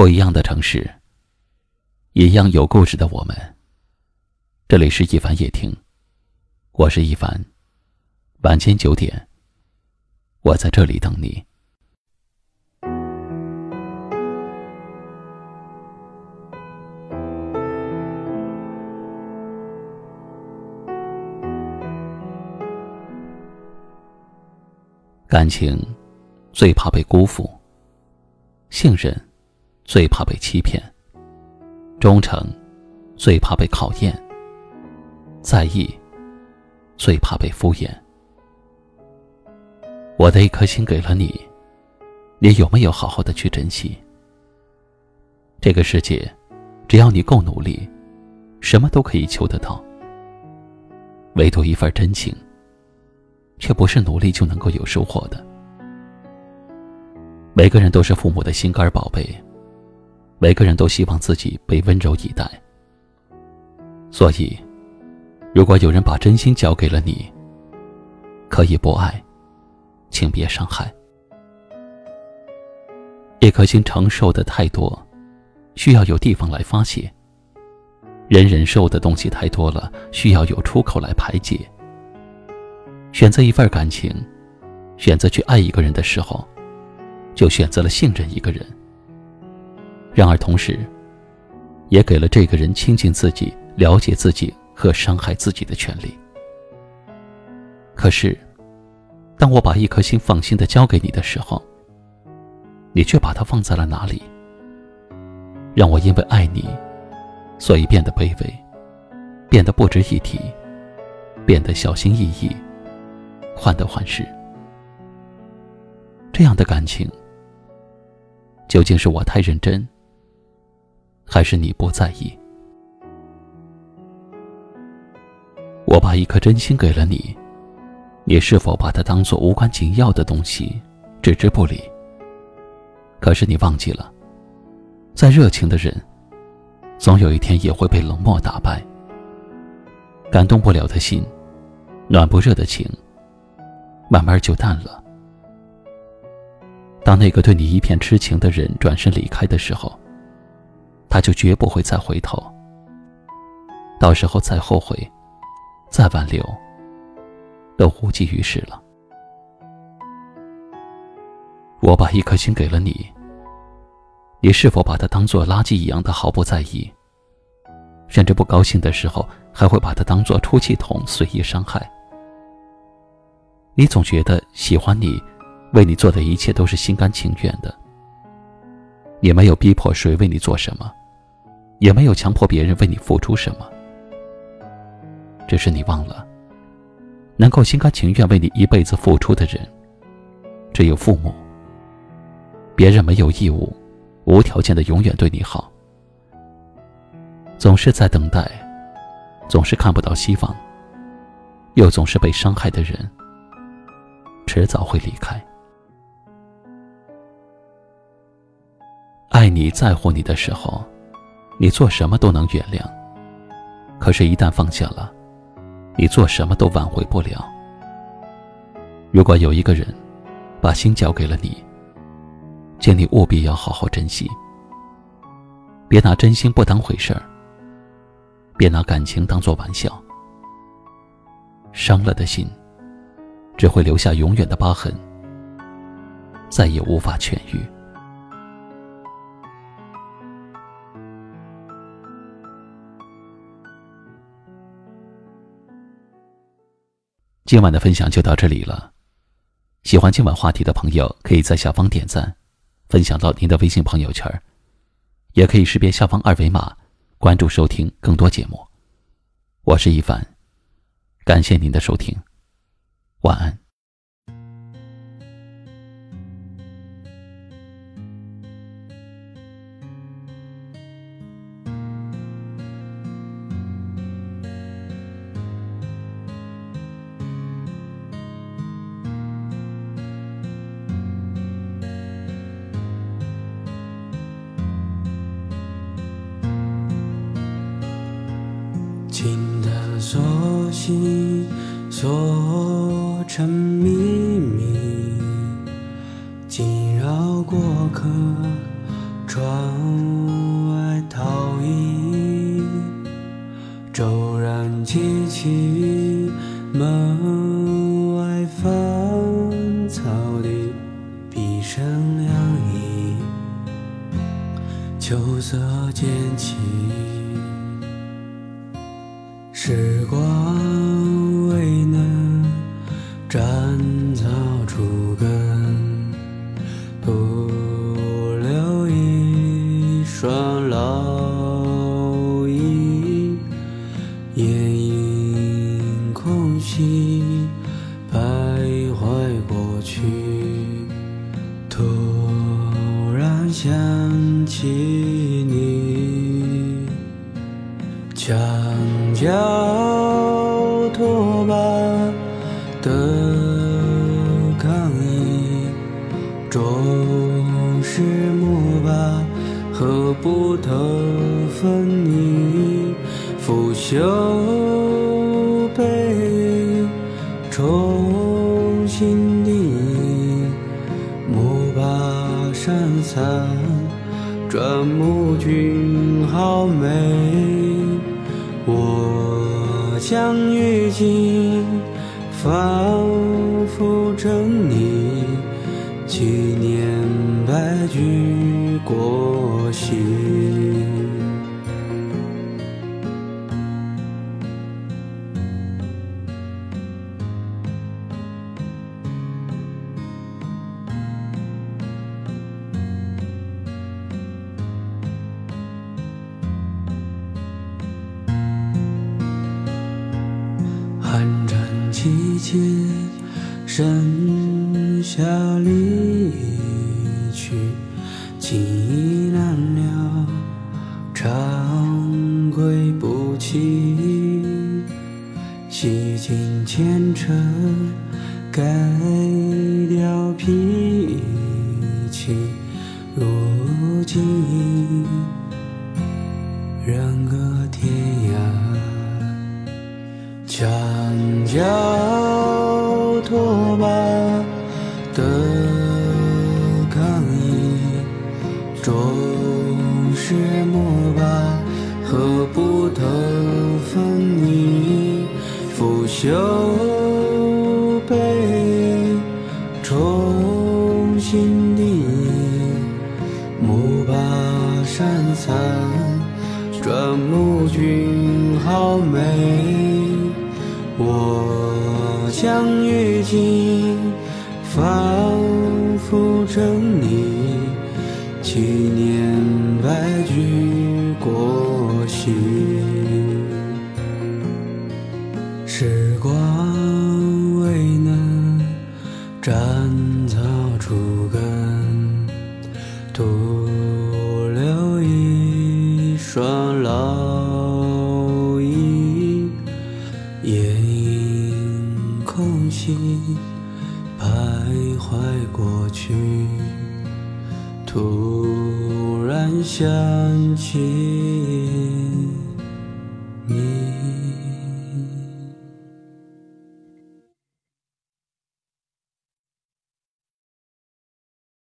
不一样的城市，一样有故事的我们。这里是一凡夜听，我是一凡。晚间九点，我在这里等你。感情最怕被辜负，信任最怕被欺骗，忠诚最怕被考验，在意最怕被敷衍。我的一颗心给了你，你有没有好好的去珍惜？这个世界，只要你够努力，什么都可以求得到，唯独一份真情。却不是努力就能够有收获的。每个人都是父母的心肝宝贝，每个人都希望自己被温柔以待。所以，如果有人把真心交给了你，可以不爱，请别伤害。一颗心承受的太多，需要有地方来发泄。人忍受的东西太多了，需要有出口来排解。选择一份感情，选择去爱一个人的时候，就选择了信任一个人。然而同时，也给了这个人亲近自己、了解自己和伤害自己的权利。可是，当我把一颗心放心的交给你的时候，你却把它放在了哪里？让我因为爱你，所以变得卑微，变得不值一提，变得小心翼翼。患得患失，这样的感情，究竟是我太认真，还是你不在意？我把一颗真心给了你，你是否把它当做无关紧要的东西，置之不理？可是你忘记了，再热情的人，总有一天也会被冷漠打败。感动不了的心，暖不热的情。慢慢就淡了。当那个对你一片痴情的人转身离开的时候，他就绝不会再回头。到时候再后悔，再挽留，都无济于事了。我把一颗心给了你，你是否把它当做垃圾一样的毫不在意？甚至不高兴的时候，还会把它当做出气筒随意伤害？你总觉得喜欢你，为你做的一切都是心甘情愿的，也没有逼迫谁为你做什么，也没有强迫别人为你付出什么。只是你忘了，能够心甘情愿为你一辈子付出的人，只有父母。别人没有义务，无条件的永远对你好。总是在等待，总是看不到希望，又总是被伤害的人。迟早会离开。爱你在乎你的时候，你做什么都能原谅；可是，一旦放下了，你做什么都挽回不了。如果有一个人把心交给了你，请你务必要好好珍惜，别拿真心不当回事儿，别拿感情当做玩笑，伤了的心。只会留下永远的疤痕，再也无法痊愈。今晚的分享就到这里了。喜欢今晚话题的朋友，可以在下方点赞，分享到您的微信朋友圈，也可以识别下方二维码关注收听更多节目。我是一凡，感谢您的收听。晚安。心锁成秘密，惊扰过客窗。外逃逸，骤然记起门外芳草地，碧声凉意，秋色渐起，时光想起你。墙角拖把的抗议，终是木把和布头分离，腐朽转木君好美。我将雨季仿佛狰狞，纪念白驹过隙。寒蝉凄切，盛夏离去，情意难了，长归不期。洗尽前尘，改掉皮墙角拖把的抗议，终是木板和布头分离，腐朽我将雨季仿佛狰狞，纪念白驹过隙。时光未能斩草除根，徒留一双老过去突然想起你。